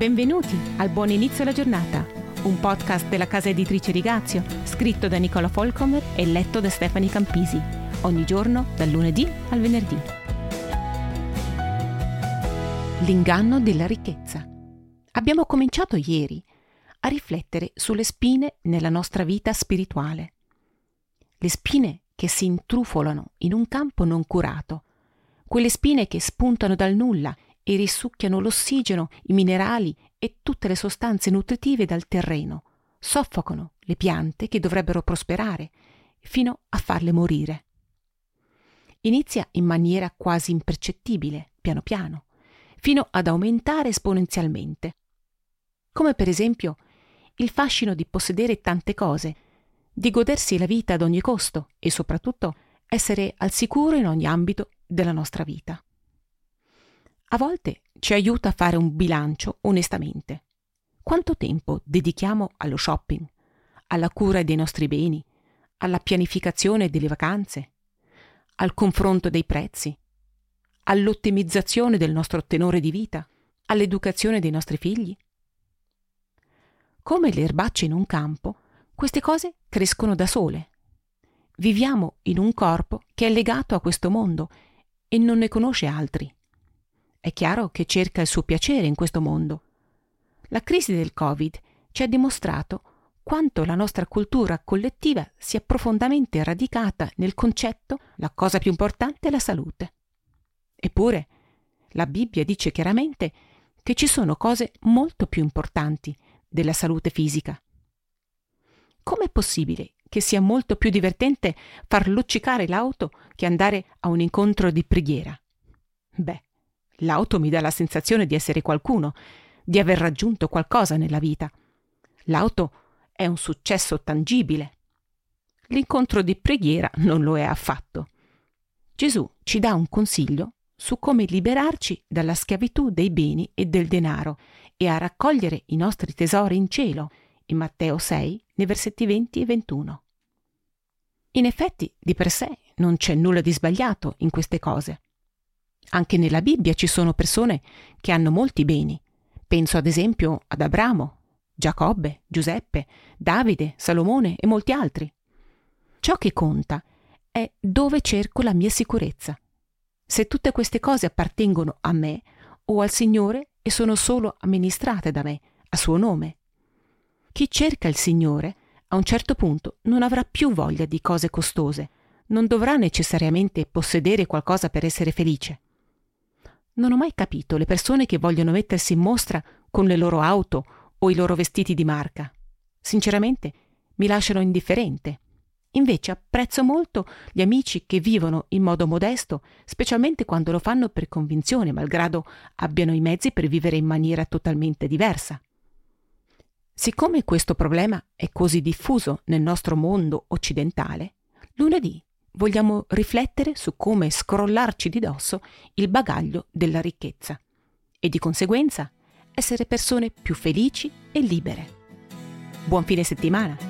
Benvenuti al Buon Inizio alla Giornata, un podcast della casa editrice Rigazio, scritto da Nicola Folcomer e letto da Stefani Campisi, ogni giorno dal lunedì al venerdì. L'inganno della ricchezza. Abbiamo cominciato ieri a riflettere sulle spine nella nostra vita spirituale. Le spine che si intrufolano in un campo non curato, quelle spine che spuntano dal nulla e risucchiano l'ossigeno, i minerali e tutte le sostanze nutritive dal terreno, soffocano le piante che dovrebbero prosperare fino a farle morire. Inizia in maniera quasi impercettibile, piano piano, fino ad aumentare esponenzialmente. Come per esempio il fascino di possedere tante cose, di godersi la vita ad ogni costo e soprattutto essere al sicuro in ogni ambito della nostra vita a volte ci aiuta a fare un bilancio onestamente. Quanto tempo dedichiamo allo shopping, alla cura dei nostri beni, alla pianificazione delle vacanze, al confronto dei prezzi, all'ottimizzazione del nostro tenore di vita, all'educazione dei nostri figli? Come le erbacce in un campo, queste cose crescono da sole. Viviamo in un corpo che è legato a questo mondo e non ne conosce altri. È chiaro che cerca il suo piacere in questo mondo. La crisi del Covid ci ha dimostrato quanto la nostra cultura collettiva sia profondamente radicata nel concetto la cosa più importante è la salute. Eppure, la Bibbia dice chiaramente che ci sono cose molto più importanti della salute fisica. Com'è possibile che sia molto più divertente far luccicare l'auto che andare a un incontro di preghiera? Beh, L'auto mi dà la sensazione di essere qualcuno, di aver raggiunto qualcosa nella vita. L'auto è un successo tangibile. L'incontro di preghiera non lo è affatto. Gesù ci dà un consiglio su come liberarci dalla schiavitù dei beni e del denaro e a raccogliere i nostri tesori in cielo, in Matteo 6, nei versetti 20 e 21. In effetti, di per sé, non c'è nulla di sbagliato in queste cose. Anche nella Bibbia ci sono persone che hanno molti beni. Penso ad esempio ad Abramo, Giacobbe, Giuseppe, Davide, Salomone e molti altri. Ciò che conta è dove cerco la mia sicurezza. Se tutte queste cose appartengono a me o al Signore e sono solo amministrate da me, a suo nome. Chi cerca il Signore a un certo punto non avrà più voglia di cose costose, non dovrà necessariamente possedere qualcosa per essere felice. Non ho mai capito le persone che vogliono mettersi in mostra con le loro auto o i loro vestiti di marca. Sinceramente mi lasciano indifferente. Invece apprezzo molto gli amici che vivono in modo modesto, specialmente quando lo fanno per convinzione, malgrado abbiano i mezzi per vivere in maniera totalmente diversa. Siccome questo problema è così diffuso nel nostro mondo occidentale, lunedì vogliamo riflettere su come scrollarci di dosso il bagaglio della ricchezza e di conseguenza essere persone più felici e libere. Buon fine settimana!